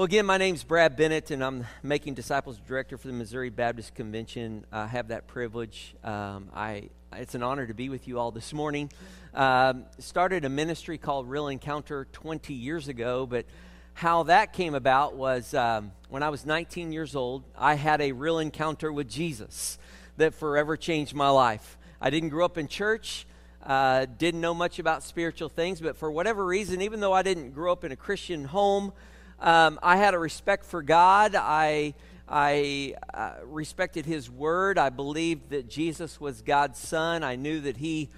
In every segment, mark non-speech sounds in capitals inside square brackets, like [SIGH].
Well, again, my name's Brad Bennett, and I'm Making Disciples Director for the Missouri Baptist Convention. I have that privilege. Um, I, it's an honor to be with you all this morning. Um, started a ministry called Real Encounter 20 years ago, but how that came about was um, when I was 19 years old, I had a real encounter with Jesus that forever changed my life. I didn't grow up in church. Uh, didn't know much about spiritual things, but for whatever reason, even though I didn't grow up in a Christian home, um, I had a respect for God. I, I uh, respected His Word. I believed that Jesus was God's Son. I knew that He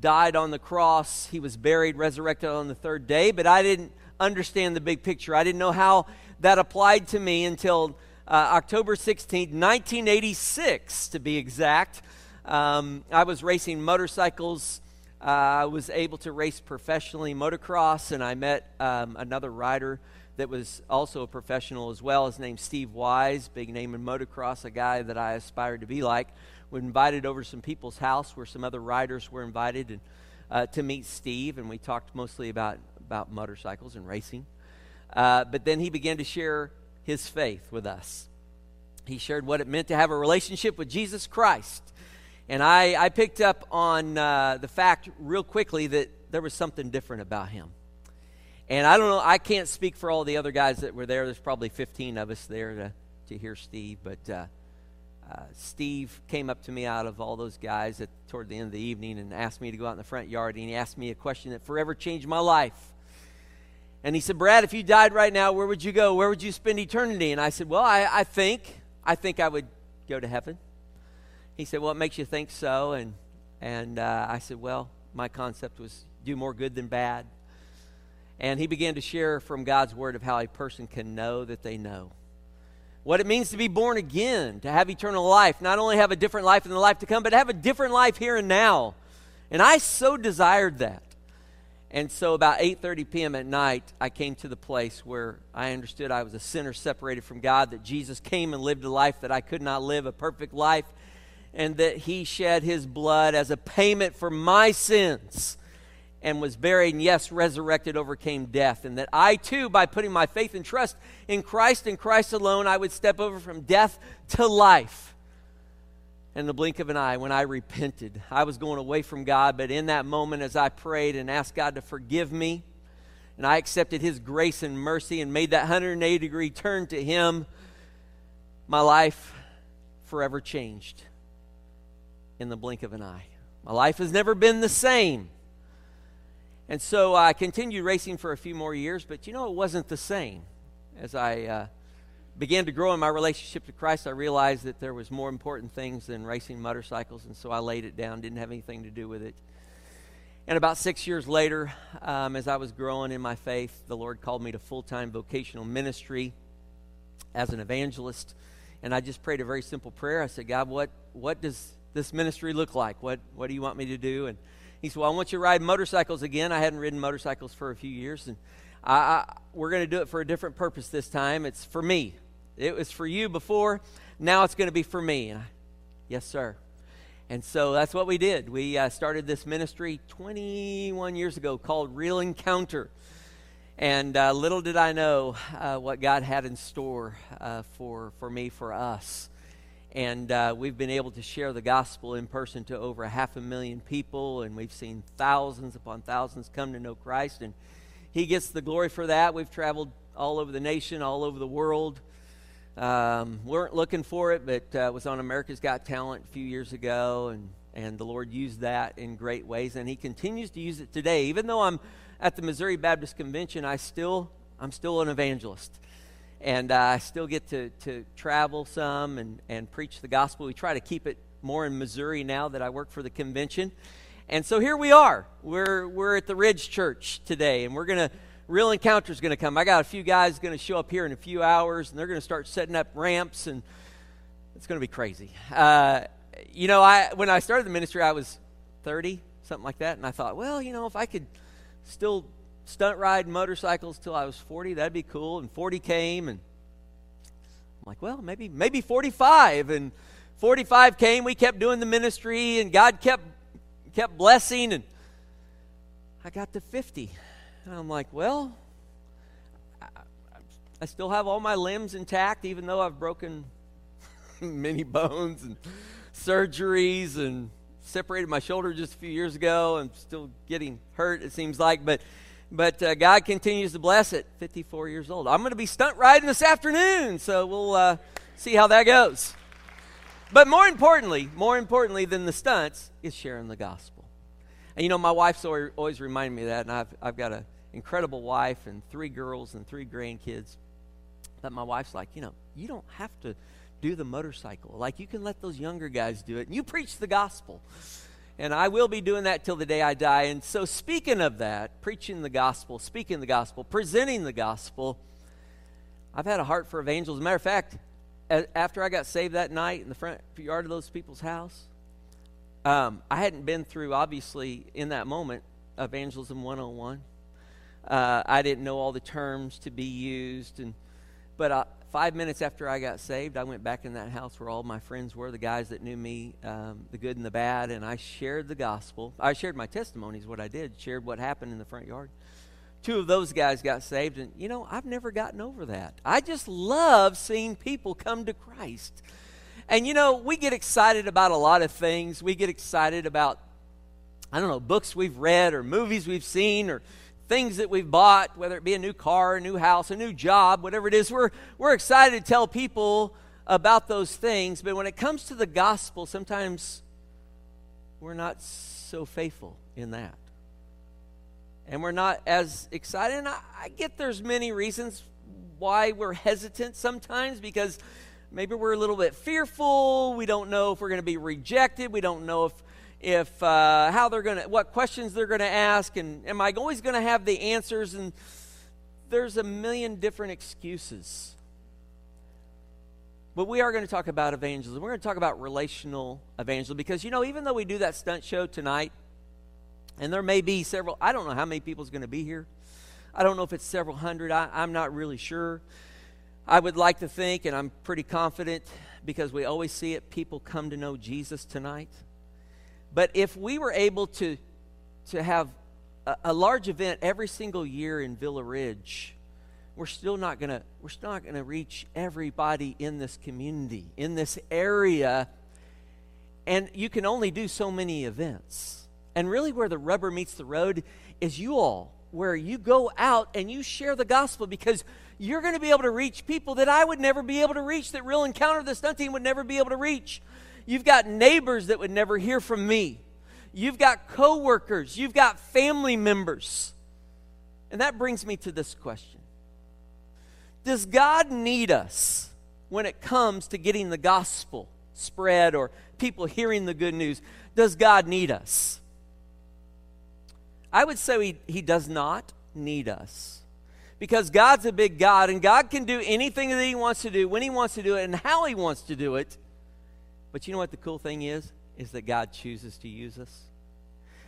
died on the cross. He was buried, resurrected on the third day, but I didn't understand the big picture. I didn't know how that applied to me until uh, October 16, 1986, to be exact. Um, I was racing motorcycles. Uh, I was able to race professionally motocross, and I met um, another rider that was also a professional as well. His name's Steve Wise, big name in motocross, a guy that I aspired to be like. We invited over to some people's house where some other riders were invited and, uh, to meet Steve, and we talked mostly about, about motorcycles and racing. Uh, but then he began to share his faith with us. He shared what it meant to have a relationship with Jesus Christ. And I, I picked up on uh, the fact real quickly that there was something different about him. And I don't know, I can't speak for all the other guys that were there. There's probably 15 of us there to, to hear Steve. But uh, uh, Steve came up to me out of all those guys at, toward the end of the evening and asked me to go out in the front yard. And he asked me a question that forever changed my life. And he said, Brad, if you died right now, where would you go? Where would you spend eternity? And I said, Well, I, I think, I think I would go to heaven. He said, Well, what makes you think so? And, and uh, I said, Well, my concept was do more good than bad. And he began to share from God's word of how a person can know that they know. What it means to be born again, to have eternal life, not only have a different life in the life to come, but have a different life here and now. And I so desired that. And so about 8:30 p.m. at night, I came to the place where I understood I was a sinner separated from God, that Jesus came and lived a life that I could not live, a perfect life, and that he shed his blood as a payment for my sins and was buried, and yes, resurrected, overcame death. And that I too, by putting my faith and trust in Christ and Christ alone, I would step over from death to life. In the blink of an eye, when I repented, I was going away from God, but in that moment, as I prayed and asked God to forgive me, and I accepted His grace and mercy and made that 180 degree turn to Him, my life forever changed in the blink of an eye. My life has never been the same. And so I continued racing for a few more years, but you know, it wasn't the same. As I uh, began to grow in my relationship to Christ, I realized that there was more important things than racing motorcycles, and so I laid it down, didn't have anything to do with it. And about six years later, um, as I was growing in my faith, the Lord called me to full time vocational ministry as an evangelist. And I just prayed a very simple prayer. I said, God, what, what does this ministry look like? What, what do you want me to do? And he said, Well, I want you to ride motorcycles again. I hadn't ridden motorcycles for a few years, and I, I, we're going to do it for a different purpose this time. It's for me. It was for you before. Now it's going to be for me. And I, yes, sir. And so that's what we did. We uh, started this ministry 21 years ago called Real Encounter. And uh, little did I know uh, what God had in store uh, for, for me, for us. And uh, we've been able to share the gospel in person to over half a million people, and we've seen thousands upon thousands come to know Christ. And He gets the glory for that. We've traveled all over the nation, all over the world. Um, weren't looking for it, but uh, was on America's Got Talent a few years ago, and, and the Lord used that in great ways, and He continues to use it today. Even though I'm at the Missouri Baptist Convention, I still I'm still an evangelist and uh, I still get to, to travel some and, and preach the gospel. We try to keep it more in Missouri now that I work for the convention. And so here we are. We're, we're at the Ridge Church today, and we're going to, Real Encounter's going to come. I got a few guys going to show up here in a few hours, and they're going to start setting up ramps, and it's going to be crazy. Uh, you know, I when I started the ministry, I was 30, something like that, and I thought, well, you know, if I could still stunt ride motorcycles till I was 40. That'd be cool. And 40 came, and I'm like, well, maybe maybe 45. And 45 came. We kept doing the ministry, and God kept kept blessing. And I got to 50, and I'm like, well, I still have all my limbs intact, even though I've broken [LAUGHS] many bones and surgeries and separated my shoulder just a few years ago. I'm still getting hurt, it seems like, but but uh, God continues to bless it. 54 years old. I'm going to be stunt riding this afternoon, so we'll uh, see how that goes. But more importantly, more importantly than the stunts is sharing the gospel. And you know, my wife's always, reminded me of that, and I've, I've got an incredible wife and three girls and three grandkids. But my wife's like, you know, you don't have to do the motorcycle. Like, you can let those younger guys do it, and you preach the gospel. And I will be doing that till the day I die. And so, speaking of that, preaching the gospel, speaking the gospel, presenting the gospel, I've had a heart for evangelism. Matter of fact, after I got saved that night in the front yard of those people's house, um, I hadn't been through, obviously, in that moment, Evangelism 101. Uh, I didn't know all the terms to be used. and But uh, five minutes after I got saved, I went back in that house where all my friends were, the guys that knew me, um, the good and the bad, and I shared the gospel. I shared my testimonies, what I did, shared what happened in the front yard two of those guys got saved. And, you know, I've never gotten over that. I just love seeing people come to Christ. And, you know, we get excited about a lot of things. We get excited about, I don't know, books we've read or movies we've seen or things that we've bought, whether it be a new car, a new house, a new job, whatever it is. We're, we're excited to tell people about those things. But when it comes to the gospel, sometimes we're not so faithful in that and we're not as excited. And I, I, get there's many reasons why we're hesitant sometimes because maybe we're a little bit fearful. We don't know if we're going to be rejected. We don't know if if uh, how they're going to what questions they're going to ask and am I always going to have the answers and there's a million different excuses. But we are going to talk about evangelism. We're going to talk about relational evangelism because you know even though we do that stunt show tonight and there may be several, I don't know how many people's going to be here. I don't know if it's several hundred. I, I'm not really sure. I would like to think, and I'm pretty confident because we always see it, people come to know Jesus tonight. But if we were able to, to have a, a large event every single year in Villa Ridge, we're still not to we're still not to reach everybody in this community in this area and you can only do so many events and really, where the rubber meets the road is you all, where you go out and you share the gospel because you're going to be able to reach people that I would never be able to reach, that Real Encounter, the stunt team, would never be able to reach. You've got neighbors that would never hear from me. You've got coworkers. You've got family members. And that brings me to this question Does God need us when it comes to getting the gospel spread or people hearing the good news? Does God need us? I would say he, he does not need us. Because God's a big God, and God can do anything that He wants to do, when He wants to do it, and how He wants to do it. But you know what the cool thing is? Is that God chooses to use us.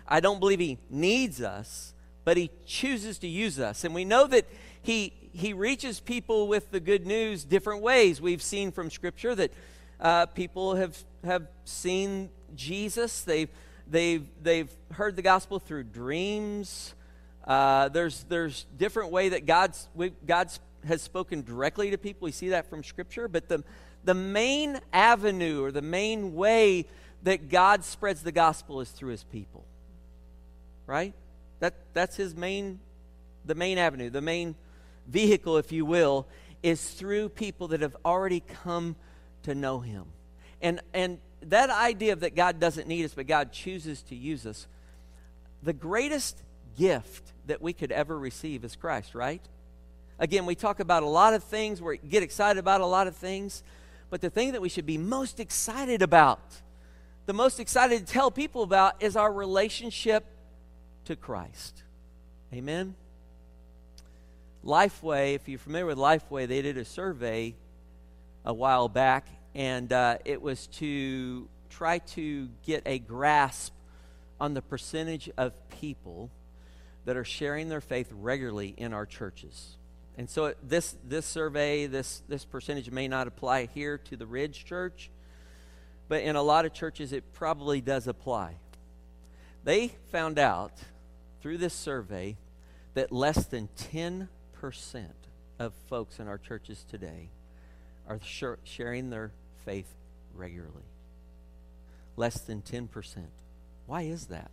I don't believe He needs us, but He chooses to use us. And we know that He, he reaches people with the good news different ways. We've seen from Scripture that uh, people have, have seen Jesus, they've They've, they've heard the gospel through dreams. Uh, there's, there's different way that God's, God's has spoken directly to people. We see that from Scripture. But the, the main avenue or the main way that God spreads the gospel is through his people. Right? That, that's his main, the main avenue, the main vehicle, if you will, is through people that have already come to know him. And, and that idea of that God doesn't need us, but God chooses to use us, the greatest gift that we could ever receive is Christ, right? Again, we talk about a lot of things, we get excited about a lot of things, but the thing that we should be most excited about, the most excited to tell people about, is our relationship to Christ. Amen? Lifeway, if you're familiar with Lifeway, they did a survey a while back, and uh, it was to try to get a grasp on the percentage of people that are sharing their faith regularly in our churches. And so this this survey, this this percentage may not apply here to the Ridge Church, but in a lot of churches it probably does apply. They found out through this survey that less than 10% of folks in our churches today are sharing their faith regularly. Less than 10%. Why is that?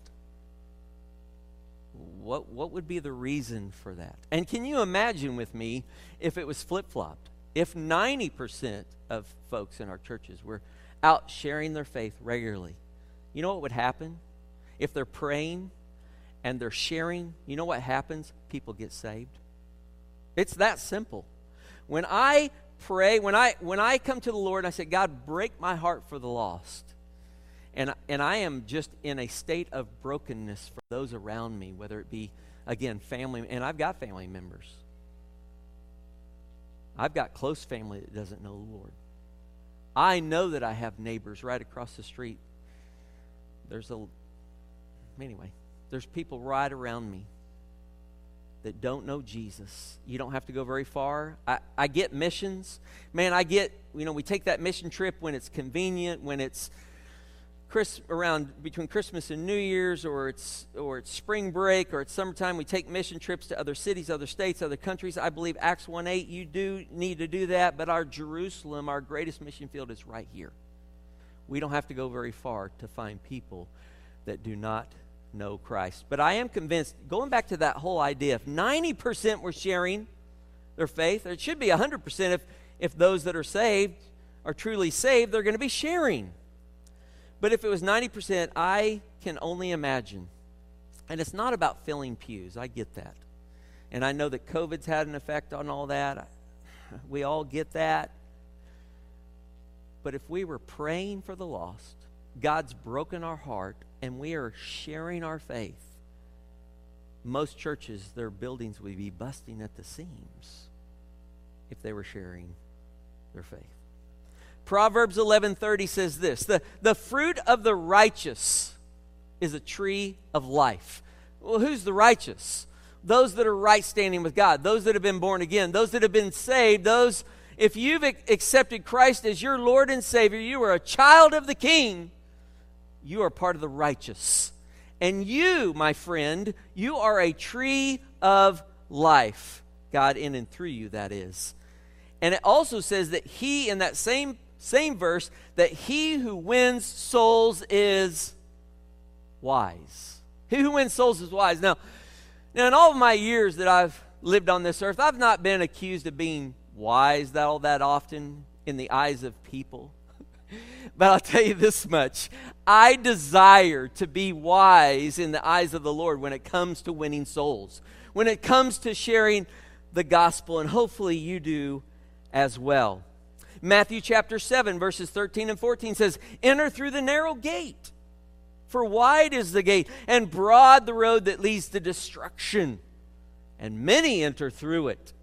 What, what would be the reason for that? And can you imagine with me if it was flip flopped? If 90% of folks in our churches were out sharing their faith regularly, you know what would happen? If they're praying and they're sharing, you know what happens? People get saved. It's that simple. When I pray, when I when I come to the Lord and I say, God, break my heart for the lost. And and I am just in a state of brokenness for those around me, whether it be again family and I've got family members. I've got close family that doesn't know the Lord. I know that I have neighbors right across the street. There's a anyway, there's people right around me that don't know Jesus. You don't have to go very far. I, I get missions. Man, I get, you know, we take that mission trip when it's convenient, when it's Chris, around between Christmas and New Year's, or it's or it's spring break, or it's summertime. We take mission trips to other cities, other states, other countries. I believe Acts one eight. You do need to do that, but our Jerusalem, our greatest mission field, is right here. We don't have to go very far to find people that do not know Christ. But I am convinced, going back to that whole idea, if 90% were sharing their faith, it should be 100% if, if those that are saved are truly saved, they're going to be sharing. But if it was 90%, I can only imagine. And it's not about filling pews, I get that. And I know that COVID's had an effect on all that. We all get that. But if we were praying for the lost, God's broken our heart, and we are sharing our faith, most churches, their buildings would be busting at the seams if they were sharing their faith. Proverbs 11:30 says this, the, the fruit of the righteous is a tree of life. Well, who's the righteous? Those that are right standing with God, those that have been born again, those that have been saved, those if you've accepted Christ as your Lord and Savior, you are a child of the King you are part of the righteous. And you, my friend, you are a tree of life. God in and through you, that is. And it also says that he, in that same, same verse, that he who wins souls is wise. He who wins souls is wise. Now, now in all of my years that I've lived on this earth, I've not been accused of being wise that all that often in the eyes of people. [LAUGHS] But I'll tell you this much I desire to be wise in the eyes of the Lord when it comes to winning souls, when it comes to sharing the gospel, and hopefully you do as well. Matthew chapter 7, verses 13 and 14 says, Enter through the narrow gate, for wide is the gate, and broad the road that leads to destruction, and many enter through it.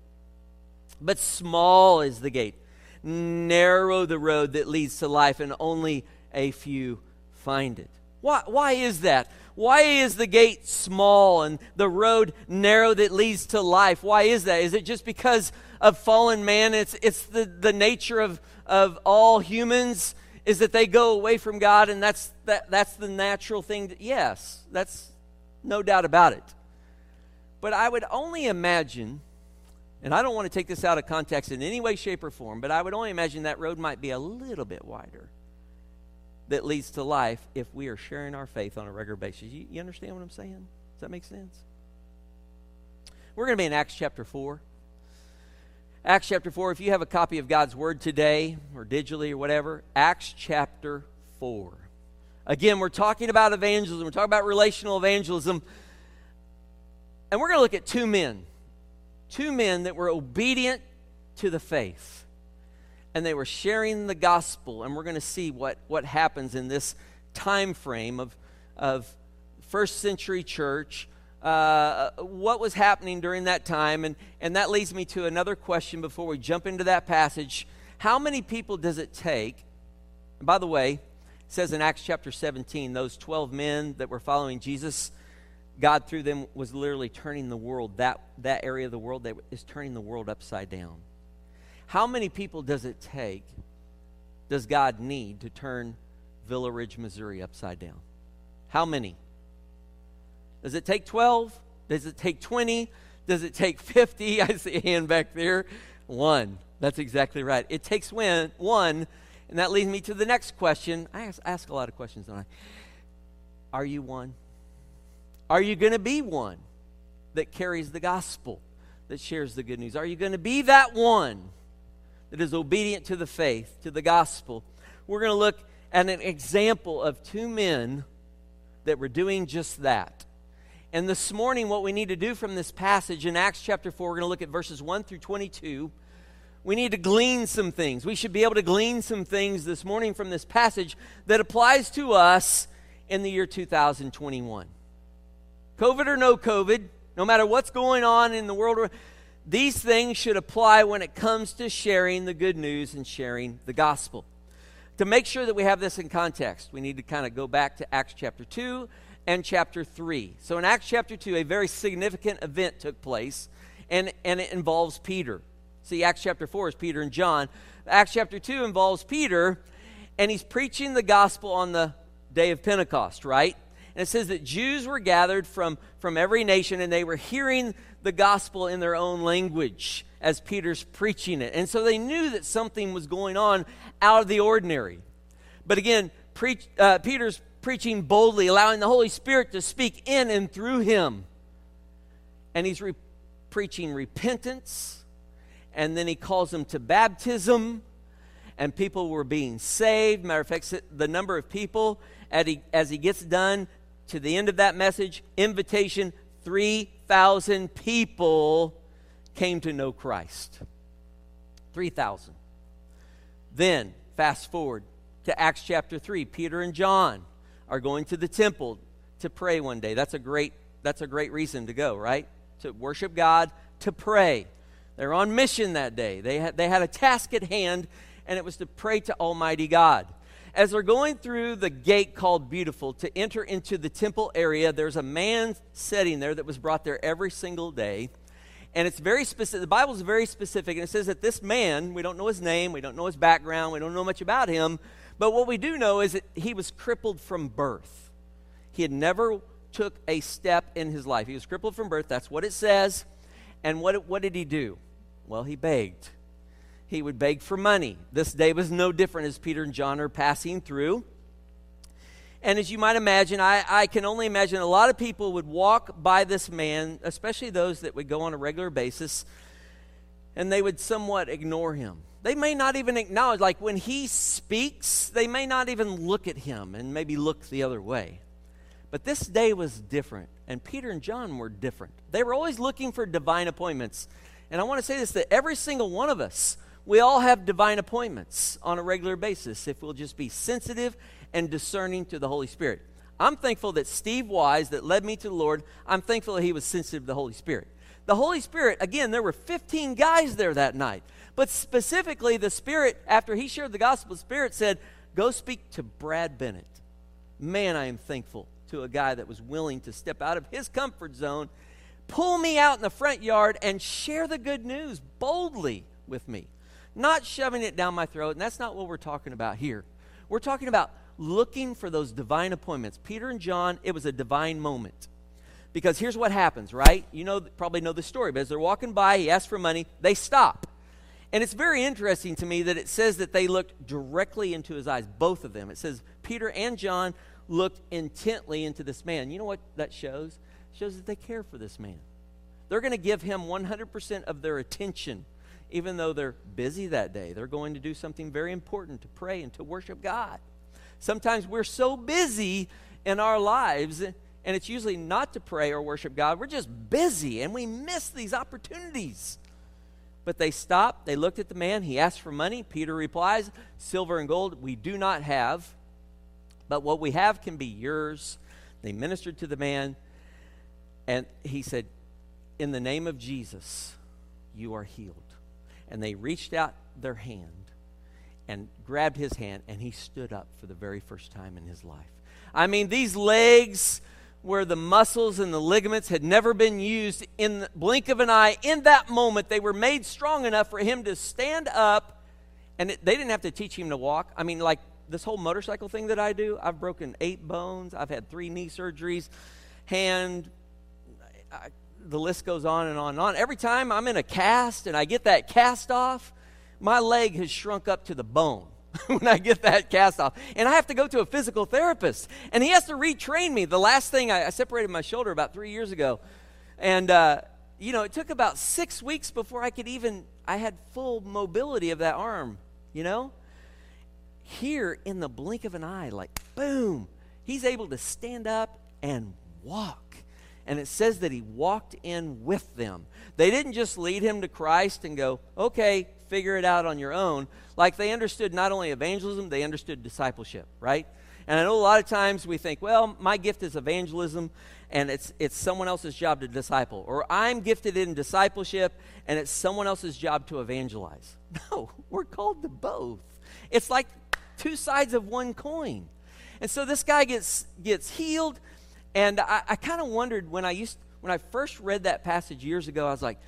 But small is the gate narrow the road that leads to life, and only a few find it. Why, why is that? Why is the gate small and the road narrow that leads to life? Why is that? Is it just because of fallen man? It's, it's the, the nature of, of all humans is that they go away from God, and that's, that, that's the natural thing. To, yes, that's no doubt about it. But I would only imagine and I don't want to take this out of context in any way, shape, or form, but I would only imagine that road might be a little bit wider that leads to life if we are sharing our faith on a regular basis. You, you understand what I'm saying? Does that make sense? We're going to be in Acts chapter 4. Acts chapter 4, if you have a copy of God's Word today or digitally or whatever, Acts chapter 4. Again, we're talking about evangelism, we're talking about relational evangelism, and we're going to look at two men two men that were obedient to the faith and they were sharing the gospel and we're going to see what, what happens in this time frame of, of first century church uh, what was happening during that time and, and that leads me to another question before we jump into that passage how many people does it take and by the way it says in acts chapter 17 those 12 men that were following jesus God, through them, was literally turning the world, that, that area of the world that is turning the world upside down. How many people does it take, does God need to turn Villa Ridge, Missouri upside down? How many? Does it take 12? Does it take 20? Does it take 50? [LAUGHS] I see a hand back there. One. That's exactly right. It takes when, one, and that leads me to the next question. I ask, ask a lot of questions, don't I? Are you one? Are you going to be one that carries the gospel, that shares the good news? Are you going to be that one that is obedient to the faith, to the gospel? We're going to look at an example of two men that were doing just that. And this morning, what we need to do from this passage in Acts chapter 4, we're going to look at verses 1 through 22. We need to glean some things. We should be able to glean some things this morning from this passage that applies to us in the year 2021. COVID or no COVID, no matter what's going on in the world, these things should apply when it comes to sharing the good news and sharing the gospel. To make sure that we have this in context, we need to kind of go back to Acts chapter 2 and chapter 3. So in Acts chapter 2, a very significant event took place, and, and it involves Peter. See, Acts chapter 4 is Peter and John. Acts chapter 2 involves Peter, and he's preaching the gospel on the day of Pentecost, right? And it says that Jews were gathered from, from every nation, and they were hearing the gospel in their own language as Peter's preaching it. And so they knew that something was going on out of the ordinary. But again, uh, Peter's preaching boldly, allowing the Holy Spirit to speak in and through him. And he's re- preaching repentance, and then he calls them to baptism, and people were being saved. Matter of fact, the number of people as he, as he gets done to the end of that message, invitation 3,000 people came to know Christ. 3,000. Then, fast forward to Acts chapter 3. Peter and John are going to the temple to pray one day. That's a great, that's a great reason to go, right? To worship God, to pray. They're on mission that day. They had, they had a task at hand, and it was to pray to Almighty God. As they're going through the gate called Beautiful to enter into the temple area, there's a man sitting there that was brought there every single day. And it's very specific. The Bible is very specific, and it says that this man, we don't know his name, we don't know his background, we don't know much about him, but what we do know is that he was crippled from birth. He had never took a step in his life. He was crippled from birth. That's what it says. And what, what did he do? Well, he begged. He would beg for money. This day was no different as Peter and John are passing through. And as you might imagine, I, I can only imagine a lot of people would walk by this man, especially those that would go on a regular basis, and they would somewhat ignore him. They may not even acknowledge, like when he speaks, they may not even look at him and maybe look the other way. But this day was different, and Peter and John were different. They were always looking for divine appointments. And I want to say this that every single one of us, we all have divine appointments on a regular basis if we'll just be sensitive and discerning to the Holy Spirit. I'm thankful that Steve Wise, that led me to the Lord, I'm thankful that he was sensitive to the Holy Spirit. The Holy Spirit, again, there were 15 guys there that night. But specifically, the Spirit, after he shared the gospel, the Spirit said, Go speak to Brad Bennett. Man, I am thankful to a guy that was willing to step out of his comfort zone, pull me out in the front yard, and share the good news boldly with me. Not shoving it down my throat, and that's not what we're talking about here. We're talking about looking for those divine appointments. Peter and John, it was a divine moment. Because here's what happens, right? You know, probably know the story, but as they're walking by, he asks for money, they stop. And it's very interesting to me that it says that they looked directly into his eyes, both of them. It says Peter and John looked intently into this man. You know what that shows? It shows that they care for this man. They're going to give him 100% of their attention, even though they're busy that day. They're going to do something very important to pray and to worship God. Sometimes we're so busy in our lives, and it's usually not to pray or worship God. We're just busy, and we miss these opportunities. But they stopped. They looked at the man. He asked for money. Peter replies, Silver and gold we do not have, but what we have can be yours. They ministered to the man, and he said, In the name of Jesus, you are healed. And they reached out their hand and grabbed his hand, and he stood up for the very first time in his life. I mean, these legs where the muscles and the ligaments had never been used in the blink of an eye. In that moment they were made strong enough for him to stand up and it, they didn't have to teach him to walk. I mean like this whole motorcycle thing that i do i've broken eight bones i've had three knee surgeries hand I, the list goes on and on and on. Every time I'm in a cast and I get that cast off, my leg has shrunk up to the bone [LAUGHS] when I get that cast off. And I have to go to a physical therapist. And he has to retrain me. The last thing, I, I separated my shoulder about three years ago. And, uh, you know, it took about six weeks before I could even, I had full mobility of that arm, you know? Here, in the blink of an eye, like boom, he's able to stand up and walk. And it says that he walked in with them. They didn't just lead him to Christ and go, okay, figure it out on your own. Like they understood not only evangelism, they understood discipleship, right? And I know a lot of times we think, well, my gift is evangelism and it's, it's someone else's job to disciple. Or I'm gifted in discipleship and it's someone else's job to evangelize. [LAUGHS] No, we're called to both. It's like two sides of one coin. And so this guy gets, gets healed. And I, I kind of wondered when I used when I first read that passage years ago, I was like,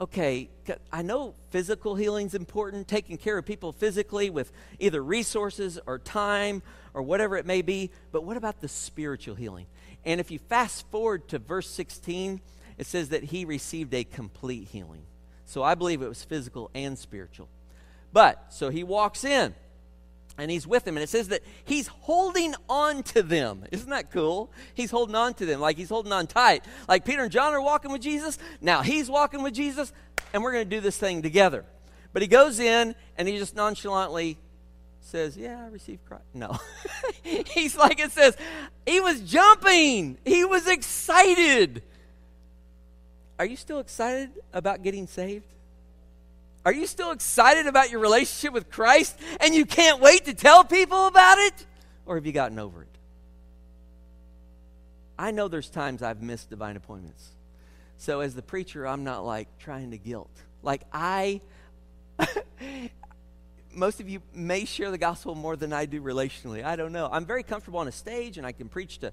okay, I know physical healing is important, taking care of people physically with either resources or time or whatever it may be, but what about the spiritual healing? And if you fast forward to verse 16, it says that he received a complete healing. So I believe it was physical and spiritual. But, so he walks in and he's with them. And it says that he's holding on to them. Isn't that cool? He's holding on to them like he's holding on tight. Like Peter and John are walking with Jesus. Now he's walking with Jesus, and we're going to do this thing together. But he goes in and he just nonchalantly says, Yeah, I received Christ. No. [LAUGHS] he's like it says, he was jumping, he was excited. Are you still excited about getting saved? Are you still excited about your relationship with Christ and you can't wait to tell people about it? Or have you gotten over it? I know there's times I've missed divine appointments. So as the preacher, I'm not like trying to guilt. Like I [LAUGHS] most of you may share the gospel more than I do relationally. I don't know. I'm very comfortable on a stage and I can preach to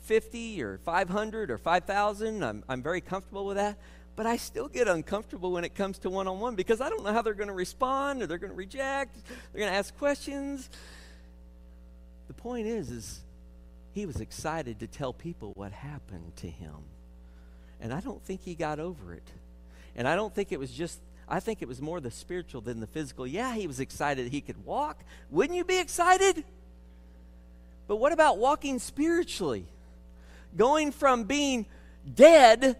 50 or 500 or 5,000. I'm, I'm very comfortable with that. But I still get uncomfortable when it comes to one on one because I don't know how they're going to respond or they're going to reject. They're going to ask questions. The point is, is he was excited to tell people what happened to him. And I don't think he got over it. And I don't think it was just, I think it was more the spiritual than the physical. Yeah, he was excited he could walk. Wouldn't you be excited? But what about walking spiritually? Going from being dead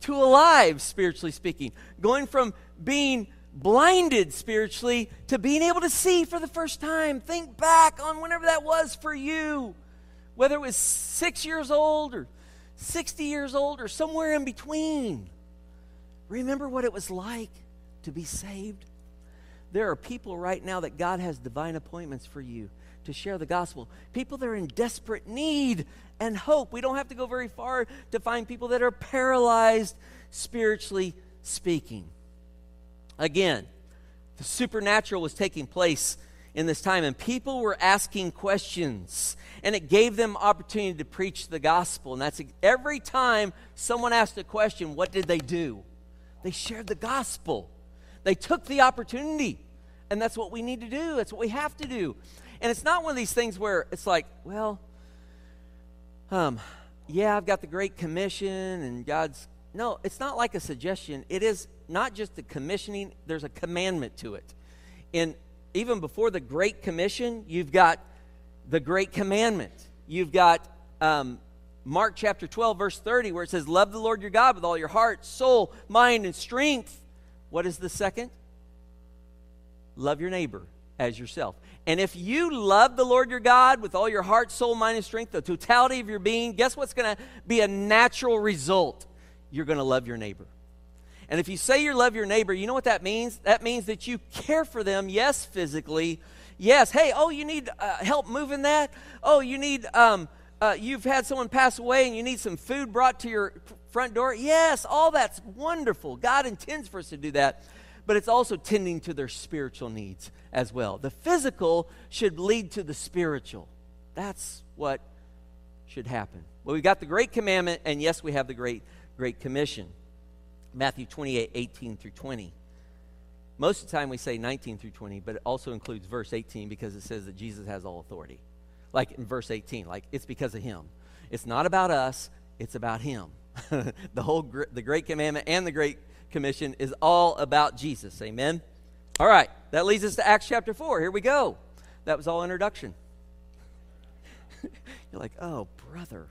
to alive, spiritually speaking. Going from being blinded spiritually to being able to see for the first time. Think back on whenever that was for you, whether it was six years old or 60 years old or somewhere in between. Remember what it was like to be saved? There are people right now that God has divine appointments for you to share the gospel. People that are in desperate need and hope. We don't have to go very far to find people that are paralyzed, spiritually speaking. Again, the supernatural was taking place in this time, and people were asking questions, and it gave them opportunity to preach the gospel. And that's every time someone asked a question, what did they do? They shared the gospel. They took the opportunity. And that's what we need to do. That's what we have to do. And it's not one of these things where it's like, well, um, yeah, I've got the Great Commission and God's. No, it's not like a suggestion. It is not just the commissioning, there's a commandment to it. And even before the Great Commission, you've got the Great Commandment. You've got um, Mark chapter 12, verse 30, where it says, Love the Lord your God with all your heart, soul, mind, and strength. What is the second? Love your neighbor as yourself. And if you love the Lord your God with all your heart, soul, mind, and strength, the totality of your being, guess what's going to be a natural result? You're going to love your neighbor. And if you say you love your neighbor, you know what that means? That means that you care for them, yes, physically. Yes, hey, oh, you need uh, help moving that? Oh, you need, um, uh, you've had someone pass away and you need some food brought to your front door? Yes, all that's wonderful. God intends for us to do that but it's also tending to their spiritual needs as well. The physical should lead to the spiritual. That's what should happen. Well, we've got the Great Commandment, and yes, we have the Great, Great Commission. Matthew 28, 18 through 20. Most of the time we say 19 through 20, but it also includes verse 18 because it says that Jesus has all authority. Like in verse 18, like it's because of him. It's not about us, it's about him. [LAUGHS] the whole the great commandment and the great commission is all about Jesus. Amen. All right, that leads us to Acts chapter 4. Here we go. That was all introduction. [LAUGHS] You're like, "Oh, brother."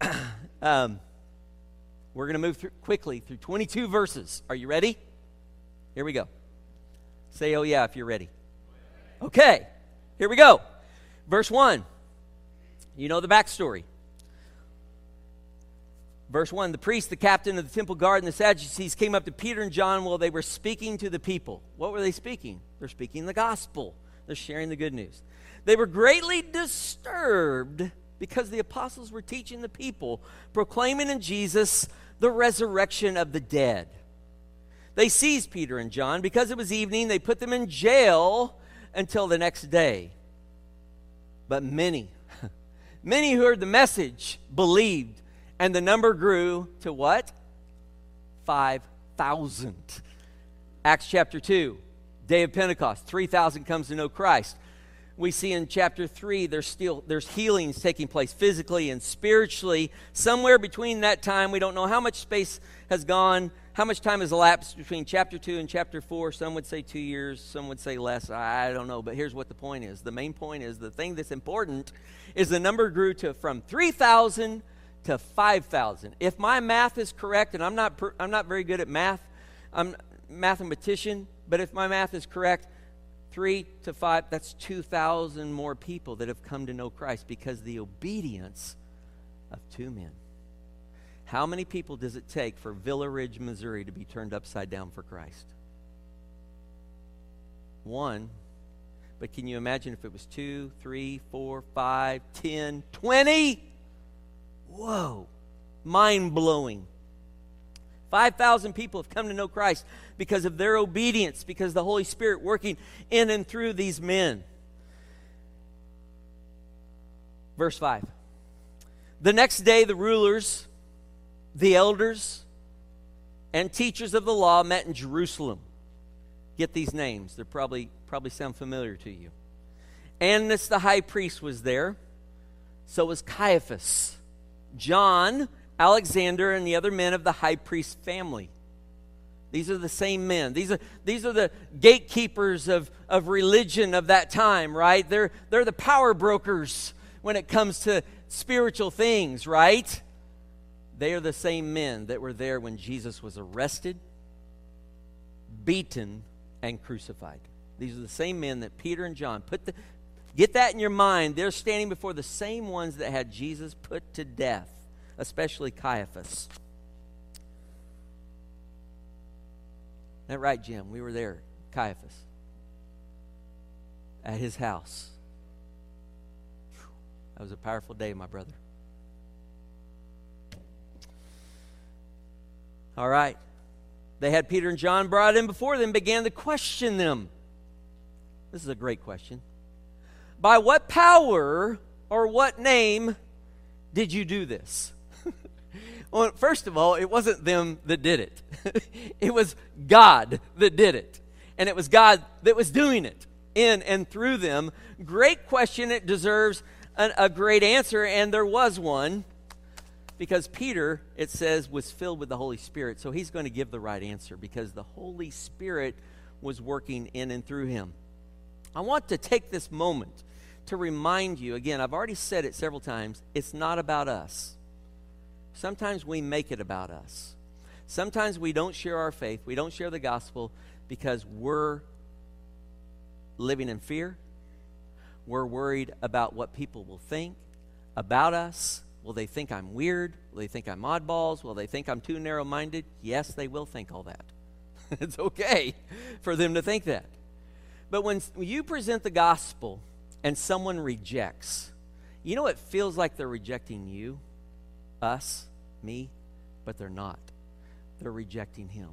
[CLEARS THROAT] um, we're going to move through quickly through 22 verses. Are you ready? Here we go. Say, oh, yeah, if you're ready. Okay, here we go. Verse 1. You know the backstory. Verse 1 The priest, the captain of the temple guard, and the Sadducees came up to Peter and John while they were speaking to the people. What were they speaking? They're speaking the gospel, they're sharing the good news. They were greatly disturbed because the apostles were teaching the people, proclaiming in Jesus the resurrection of the dead. They seized Peter and John. Because it was evening, they put them in jail until the next day. But many, [LAUGHS] many who heard the message believed, and the number grew to what? 5,000. Acts chapter 2, day of Pentecost, 3,000 comes to know Christ we see in chapter 3 there's still there's healings taking place physically and spiritually somewhere between that time we don't know how much space has gone how much time has elapsed between chapter 2 and chapter 4 some would say 2 years some would say less i don't know but here's what the point is the main point is the thing that's important is the number grew to from 3000 to 5000 if my math is correct and i'm not i'm not very good at math i'm mathematician but if my math is correct three to five, that's 2,000 more people that have come to know Christ because the obedience of two men. How many people does it take for Villa Ridge, Missouri to be turned upside down for Christ? One. But can you imagine if it was two, three, four, five, ten, twenty? Whoa. Mind blowing. 5,000 people have come to know Christ because of their obedience, because the Holy Spirit working in and through these men. Verse 5. The next day, the rulers, the elders, and teachers of the law met in Jerusalem. Get these names. They're probably probably sound familiar to you. Annas the high priest was there. So was Caiaphas. John Alexander and the other men of the high priest family. These are the same men. These are, these are the gatekeepers of, of religion of that time, right? They're, they're the power brokers when it comes to spiritual things, right? They are the same men that were there when Jesus was arrested, beaten, and crucified. These are the same men that Peter and John put the get that in your mind. They're standing before the same ones that had Jesus put to death especially Caiaphas. That right, Jim? We were there, Caiaphas, at his house. That was a powerful day, my brother. All right. They had Peter and John brought in before them, began to question them. This is a great question. By what power or what name did you do this? [LAUGHS] Well, first of all, it wasn't them that did it, [LAUGHS] it was God that did it. And it was God that was doing it in and through them. Great question. It deserves an, a great answer, and there was one because Peter, it says, was filled with the Holy Spirit. So he's going to give the right answer because the Holy Spirit was working in and through him. I want to take this moment to remind you again, I've already said it several times, it's not about us. Sometimes we make it about us. Sometimes we don't share our faith, we don't share the gospel because we're living in fear. We're worried about what people will think about us. Will they think I'm weird? Will they think I'm oddballs? Will they think I'm too narrow minded? Yes, they will think all that. [LAUGHS] it's okay for them to think that. But when you present the gospel and someone rejects, you know it feels like they're rejecting you? us, me, but they're not. They're rejecting him.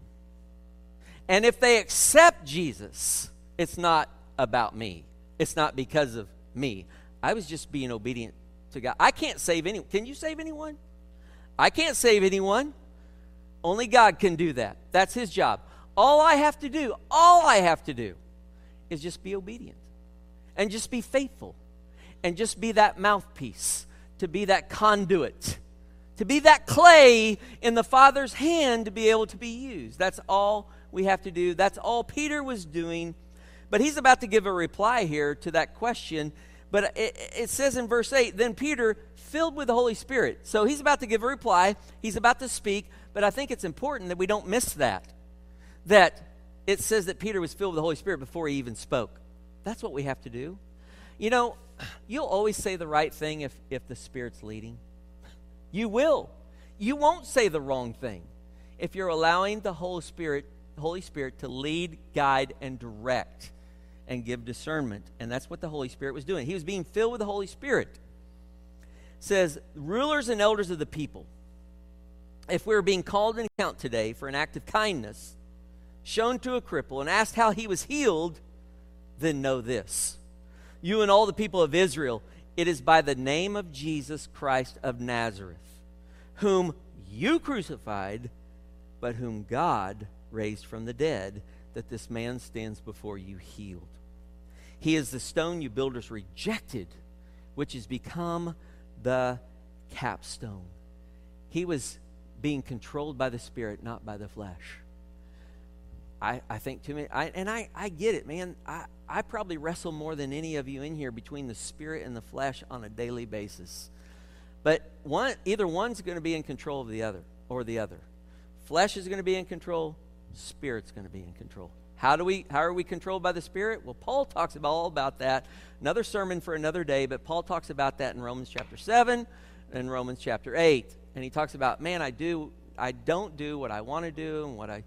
And if they accept Jesus, it's not about me. It's not because of me. I was just being obedient to God. I can't save anyone. Can you save anyone? I can't save anyone. Only God can do that. That's his job. All I have to do, all I have to do is just be obedient and just be faithful and just be that mouthpiece, to be that conduit to be that clay in the Father's hand to be able to be used. That's all we have to do. That's all Peter was doing. But he's about to give a reply here to that question. But it, it, says in verse 8, then Peter, filled with the Holy Spirit. So he's about to give a reply. He's about to speak. But I think it's important that we don't miss that. That it says that Peter was filled with the Holy Spirit before he even spoke. That's what we have to do. You know, you'll always say the right thing if, if the Spirit's leading. You will. You won't say the wrong thing if you're allowing the Holy Spirit, Holy Spirit to lead, guide, and direct and give discernment. And that's what the Holy Spirit was doing. He was being filled with the Holy Spirit. It says, rulers and elders of the people, if we were being called in account today for an act of kindness shown to a cripple and asked how he was healed, then know this. You and all the people of Israel, it is by the name of Jesus Christ of Nazareth, whom you crucified, but whom God raised from the dead, that this man stands before you healed. He is the stone you builders rejected, which has become the capstone. He was being controlled by the Spirit, not by the flesh. I, I think too many, I, and I, I get it, man. I, I probably wrestle more than any of you in here between the spirit and the flesh on a daily basis. But one, either one's going to be in control of the other, or the other. Flesh is going to be in control, spirit's going to be in control. How do we how are we controlled by the spirit? Well, Paul talks about all about that. Another sermon for another day, but Paul talks about that in Romans chapter 7 and Romans chapter 8. And he talks about, man, I do I don't do what I want to do and what I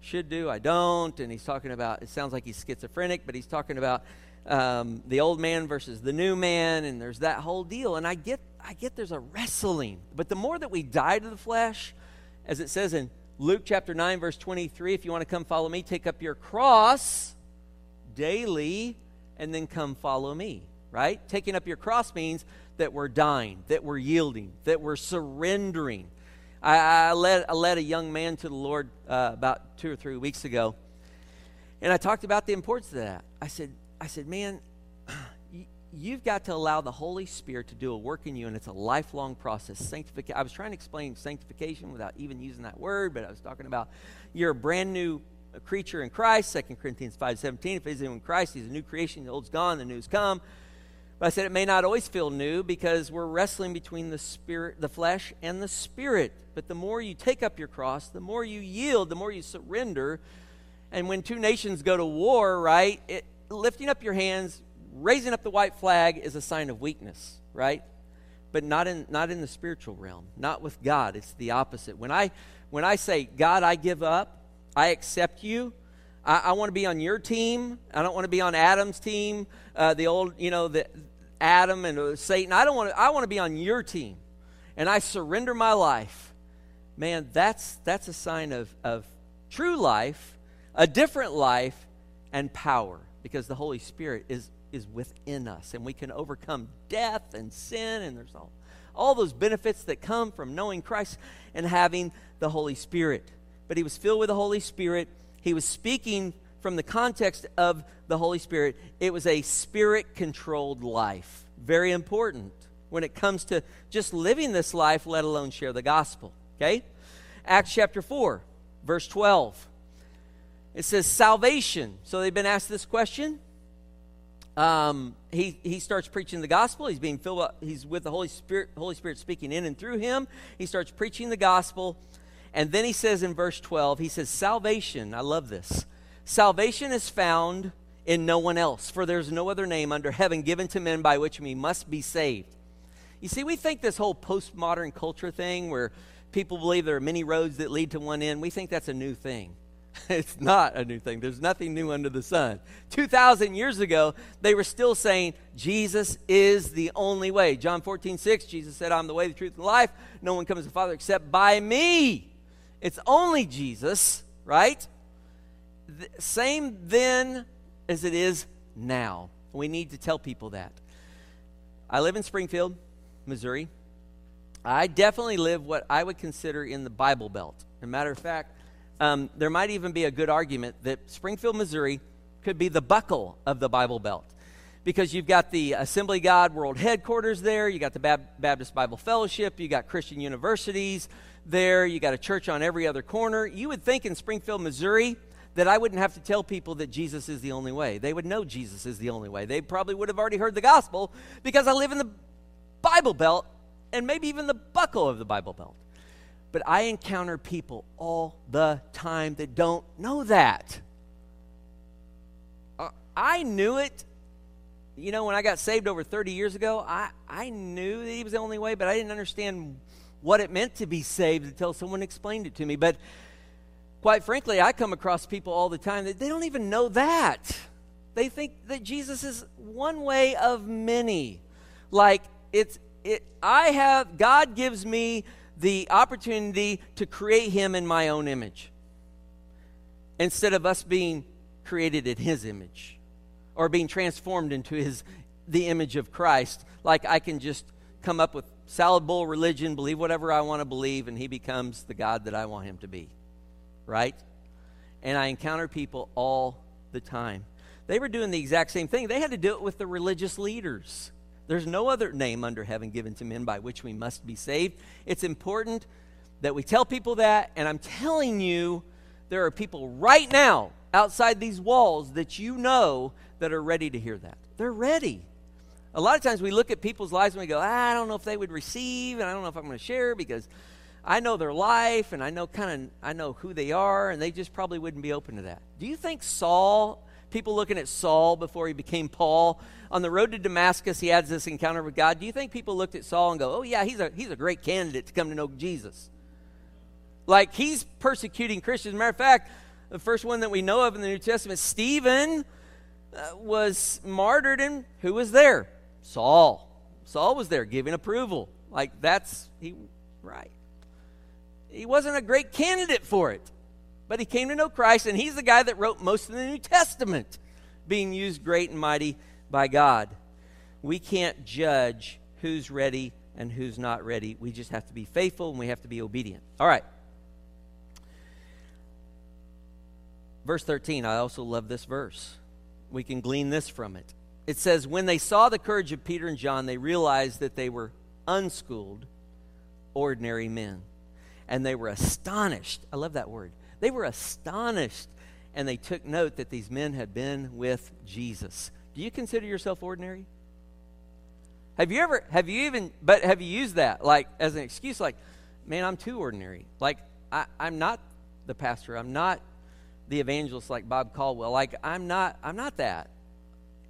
should do, I don't. And he's talking about, it sounds like he's schizophrenic, but he's talking about um, the old man versus the new man, and there's that whole deal. And I get, I get there's a wrestling. But the more that we die to the flesh, as it says in Luke chapter 9, verse 23, if you want to come follow me, take up your cross daily and then come follow me, right? Taking up your cross means that we're dying, that we're yielding, that we're surrendering I, I, led, I led a young man to the Lord uh, about two or three weeks ago, and I talked about the importance of that. I said, I said, man, [CLEARS THROAT] you've got to allow the Holy Spirit to do a work in you, and it's a lifelong process. Sanctification. I was trying to explain sanctification without even using that word, but I was talking about you're a brand new creature in Christ. 2 Corinthians 5.17, if he's in Christ, he's a new creation. The old's gone, the new's come. But I said it may not always feel new because we're wrestling between the spirit, the flesh, and the spirit. But the more you take up your cross, the more you yield, the more you surrender. And when two nations go to war, right, it, lifting up your hands, raising up the white flag is a sign of weakness, right? But not in not in the spiritual realm, not with God. It's the opposite. When I when I say, God, I give up, I accept you, I, I want to be on your team. I don't want to be on Adam's team, uh, the old, you know, the Adam and uh, Satan. I don't want to. I want to be on your team, and I surrender my life. Man, that's that's a sign of of true life, a different life, and power, because the Holy Spirit is is within us, and we can overcome death and sin, and there's all all those benefits that come from knowing Christ and having the Holy Spirit. But he was filled with the Holy Spirit he was speaking from the context of the Holy Spirit. It was a spirit controlled life. Very important when it comes to just living this life, let alone share the gospel. Okay? Acts chapter 4, verse 12. It says salvation. So they've been asked this question. Um, he, he starts preaching the gospel. He's being filled up. He's with the Holy Spirit, Holy Spirit speaking in and through him. He starts preaching the gospel. And then he says in verse 12, he says, Salvation, I love this. Salvation is found in no one else, for there's no other name under heaven given to men by which we must be saved. You see, we think this whole postmodern culture thing where people believe there are many roads that lead to one end, we think that's a new thing. [LAUGHS] it's not a new thing. There's nothing new under the sun. 2,000 years ago, they were still saying Jesus is the only way. John 14, 6, Jesus said, I'm the way, the truth, and life. No one comes to the Father except by me. It's only Jesus, right? The same then as it is now. We need to tell people that. I live in Springfield, Missouri. I definitely live what I would consider in the Bible Belt. As a matter of fact, um, there might even be a good argument that Springfield, Missouri could be the buckle of the Bible Belt because you've got the Assembly God World Headquarters there, you got the Bab- Baptist Bible Fellowship, you got Christian universities there, you got a church on every other corner. You would think in Springfield, Missouri, that I wouldn't have to tell people that Jesus is the only way. They would know Jesus is the only way. They probably would have already heard the gospel because I live in the Bible Belt and maybe even the buckle of the Bible Belt. But I encounter people all the time that don't know that. Uh, I knew it you know, when I got saved over 30 years ago, I, I knew that he was the only way, but I didn't understand what it meant to be saved until someone explained it to me. But quite frankly, I come across people all the time that they don't even know that. They think that Jesus is one way of many. Like it's it I have God gives me the opportunity to create him in my own image instead of us being created in his image or being transformed into his the image of Christ. Like I can just come up with salad bowl religion, believe whatever I want to believe, and he becomes the God that I want him to be. Right? And I encounter people all the time. They were doing the exact same thing. They had to do it with the religious leaders. There's no other name under heaven given to men by which we must be saved. It's important that we tell people that, and I'm telling you, there are people right now outside these walls that you know that are ready to hear that. They're ready. A lot of times we look at people's lives and we go, ah, I don't know if they would receive, and I don't know if I'm going to share because I know their life and I know kind of I know who they are, and they just probably wouldn't be open to that. Do you think Saul, people looking at Saul before he became Paul, on the road to Damascus, he has this encounter with God. Do you think people looked at Saul and go, Oh yeah, he's a he's a great candidate to come to know Jesus? Like he's persecuting Christians. Matter of fact, the first one that we know of in the New Testament, Stephen uh, was martyred, and who was there? Saul. Saul was there giving approval. Like that's he right. He wasn't a great candidate for it, but he came to know Christ, and he's the guy that wrote most of the New Testament, being used great and mighty by God. We can't judge who's ready and who's not ready. We just have to be faithful and we have to be obedient. All right. Verse 13, I also love this verse. We can glean this from it. It says, When they saw the courage of Peter and John, they realized that they were unschooled, ordinary men. And they were astonished. I love that word. They were astonished. And they took note that these men had been with Jesus. Do you consider yourself ordinary? Have you ever, have you even, but have you used that like as an excuse, like, man, I'm too ordinary. Like, I, I'm not the pastor. I'm not the evangelist like Bob Caldwell. Like I'm not I'm not that.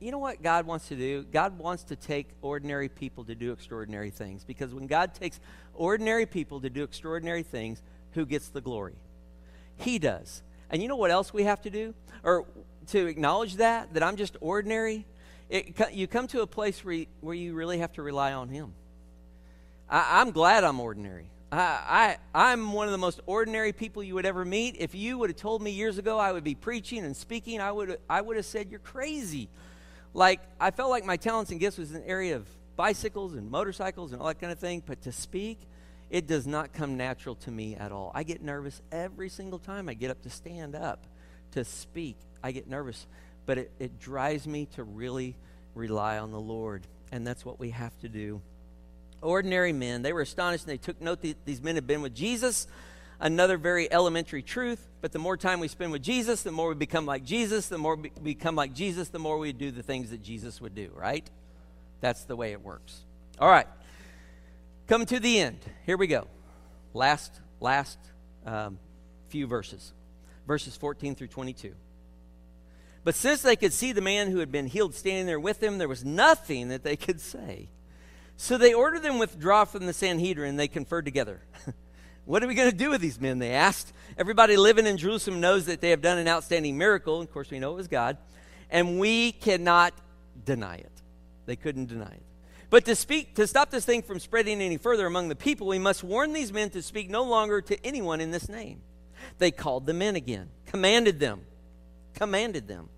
You know what God wants to do? God wants to take ordinary people to do extraordinary things because when God takes ordinary people to do extraordinary things, who gets the glory? He does. And you know what else we have to do? Or to acknowledge that that I'm just ordinary, it, you come to a place where you, where you really have to rely on him. I, I'm glad I'm ordinary. I, I, I'm one of the most ordinary people you would ever meet. If you would have told me years ago I would be preaching and speaking, I would, I would have said, You're crazy. Like, I felt like my talents and gifts was an area of bicycles and motorcycles and all that kind of thing, but to speak, it does not come natural to me at all. I get nervous every single time I get up to stand up to speak. I get nervous, but it, it drives me to really rely on the Lord, and that's what we have to do ordinary men. They were astonished and they took note that these men had been with Jesus. Another very elementary truth, but the more time we spend with Jesus, the more we become like Jesus. The more we become like Jesus, the more we do the things that Jesus would do, right? That's the way it works. All right. Come to the end. Here we go. Last, last um, few verses. Verses 14 through 22. But since they could see the man who had been healed standing there with them, there was nothing that they could say. So they ordered them withdraw from the Sanhedrin. And they conferred together. [LAUGHS] what are we going to do with these men? They asked. Everybody living in Jerusalem knows that they have done an outstanding miracle. Of course, we know it was God. And we cannot deny it. They couldn't deny it. But to speak, to stop this thing from spreading any further among the people, we must warn these men to speak no longer to anyone in this name. They called them in again, commanded them, commanded them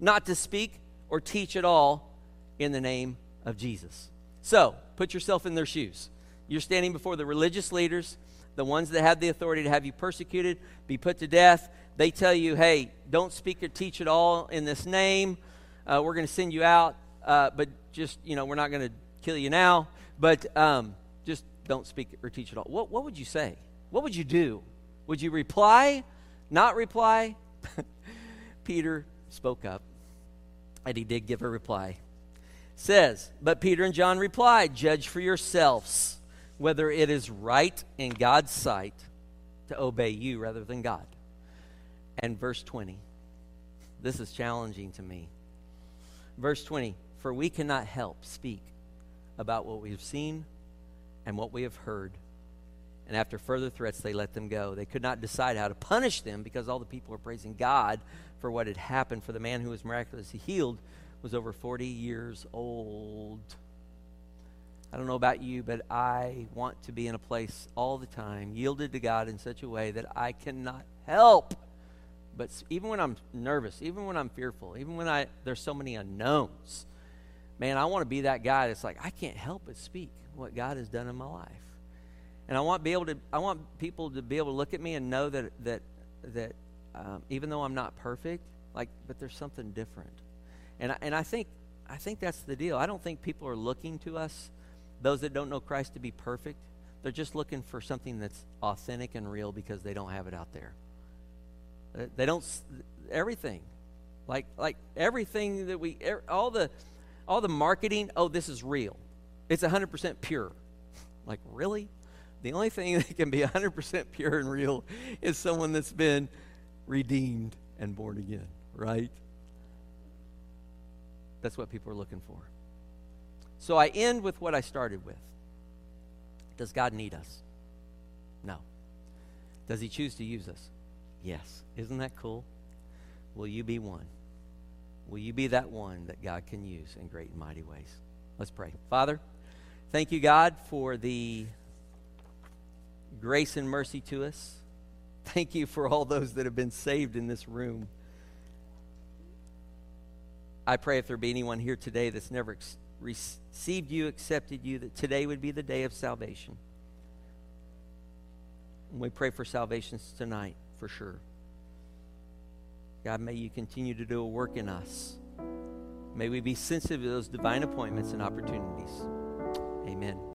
not to speak or teach at all in the name of Jesus. So, put yourself in their shoes. You're standing before the religious leaders, the ones that have the authority to have you persecuted, be put to death. They tell you, hey, don't speak or teach at all in this name. Uh, we're going to send you out. uh, but just, you know, we're not going to kill you now, but um, just don't speak or teach at all. What, what would you say? What would you do? Would you reply? Not reply? [LAUGHS] Peter spoke up, and he did give a reply. Says, but Peter and John replied, Judge for yourselves whether it is right in God's sight to obey you rather than God. And verse 20. This is challenging to me. Verse 20 For we cannot help speak about what we have seen and what we have heard. And after further threats, they let them go. They could not decide how to punish them because all the people were praising God for what had happened. For the man who was miraculously healed was over 40 years old. I don't know about you, but I want to be in a place all the time, yielded to God in such a way that I cannot help. But even when I'm nervous, even when I'm fearful, even when I there's so many unknowns, man, I want to be that guy that's like I can't help but speak what God has done in my life. And I want be able to I want people to be able to look at me and know that that that um, even though I'm not perfect, like but there's something different. And I, and I think I think that's the deal. I don't think people are looking to us those that don't know Christ to be perfect, they're just looking for something that's authentic and real because they don't have it out there. Uh, they don't everything, like like everything that we er, all the all the marketing. Oh, this is real. It's 100% pure. [LAUGHS] Like really, the only thing [LAUGHS] that can be 100% pure and real is someone that's been redeemed and born again. Right? That's what people are looking for. So I end with what I started with. Does God need us? No. Does He choose to use us? Yes. Isn't that cool? Will you be one? Will you be that one that God can use in great and mighty ways? Let's pray. Father, thank you, God, for the grace and mercy to us. Thank you for all those that have been saved in this room. I pray if there be anyone here today that's never received you, accepted you, that today would be the day of salvation. And we pray for salvations tonight, for sure. God, may you continue to do a work in us. May we be sensitive to those divine appointments and opportunities. Amen.